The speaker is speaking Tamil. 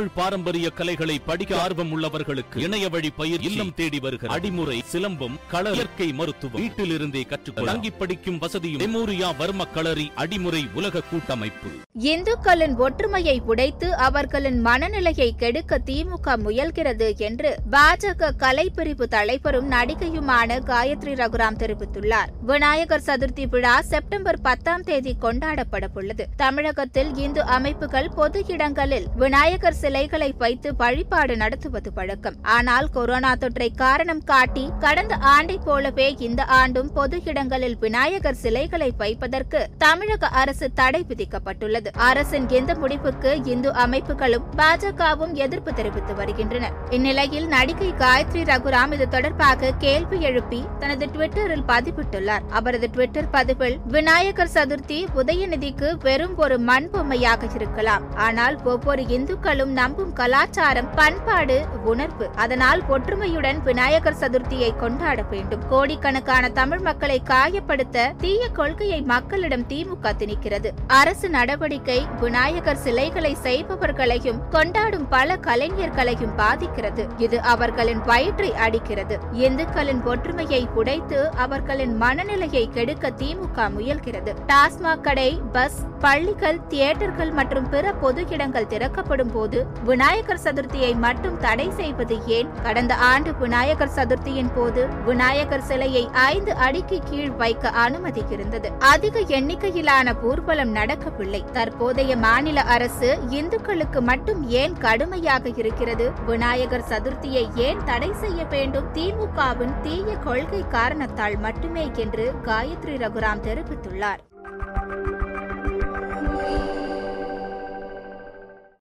தமிழ் பாரம்பரிய கலைகளை படிக்க ஆர்வம் உள்ளவர்களுக்கு இணைய வழி பயிர் இல்லம் தேடி வருகிற அடிமுறை சிலம்பம் கள இயற்கை மருத்துவம். வீட்டில் இருந்தே கற்றுக்கொள்ள. தங்கி படிக்கும் வசதியும் மெமோரியா வர்ம களரி அடிமுறை உலக கூட்டமைப்பு. இந்துக்களின் ஒற்றுமையை உடைத்து அவர்களின் மனநிலையை கெடுக்க திமுக முயல்கிறது என்று பாஜக கலைப்பிரிவு தலைவரும் நடிகையுமான காயத்ரி ரகுராம் தெரிவித்துள்ளார். விநாயகர் சதுர்த்தி விழா செப்டம்பர் பத்தாம் தேதி கொண்டாடப்பட உள்ளது தமிழகத்தில் இந்து அமைப்புகள் பொது இடங்களில் விநாயகர் சிலைகளை வைத்து வழிபாடு நடத்துவது வழக்கம். ஆனால் கொரோனா தொற்றை காரணம் காட்டி கடந்த ஆண்டை போலவே இந்த ஆண்டும் பொது இடங்களில் விநாயகர் சிலைகளை வைப்பதற்கு தமிழக அரசு தடை விதிக்கப்பட்டுள்ளது. அரசின் இந்த முடிவுக்கு இந்து அமைப்புகளும் பாஜகவும் எதிர்ப்பு தெரிவித்து வருகின்றன. இந்நிலையில் நடிகை காயத்ரி ரகுராம் இது தொடர்பாக கேள்வி எழுப்பி தனது டுவிட்டரில் பதிவிட்டுள்ளார். அவரது டுவிட்டர் பதிவில் விநாயகர் சதுர்த்தி உதயநிதிக்கு வெறும் ஒரு மண் பொம்மையாக இருக்கலாம். ஆனால் ஒவ்வொரு இந்துக்களும் நம்பும் கலாச்சாரம் பண்பாடு உணர்வு. அதனால் ஒற்றுமையுடன் விநாயகர் சதுர்த்தியை கொண்டாட வேண்டும். கோடிக்கணக்கான தமிழ் மக்களை காயப்படுத்த தீய கொள்கையை மக்களிடம் திமுக திணிக்கிறது. அரசு நடவடிக்கை விநாயகர் சிலைகளை செய்பவர்களையும் கொண்டாடும் பல கலைஞர்களையும் பாதிக்கிறது. இது அவர்களின் வயிற்றை அடிக்கிறது. இந்துக்களின் ஒற்றுமையை உடைத்து அவர்களின் மனநிலையை கெடுக்க திமுக முயல்கிறது. டாஸ்மாக் கடை பஸ் பள்ளிகள் தியேட்டர்கள் மற்றும் பிற பொது இடங்கள் திறக்கப்படும் போது விநாயகர் சதுர்த்தியை மட்டும் தடை செய்வது ஏன்? கடந்த ஆண்டு விநாயகர் சதுர்த்தியின் போது விநாயகர் சிலையை ஐந்து அடிக்கு கீழ் வைக்க அனுமதி இருந்தது. அதிக எண்ணிக்கையிலான ஊர்வலம் நடக்கவில்லை. தற்போதைய மாநில அரசு இந்துக்களுக்கு மட்டும் ஏன் கடுமையாக இருக்கிறது? விநாயகர் சதுர்த்தியை ஏன் தடை செய்ய வேண்டும்? திமுகவின் தீய கொள்கை காரணத்தால் மட்டுமே என்று காயத்ரி ரகுராம் தெரிவித்துள்ளார்.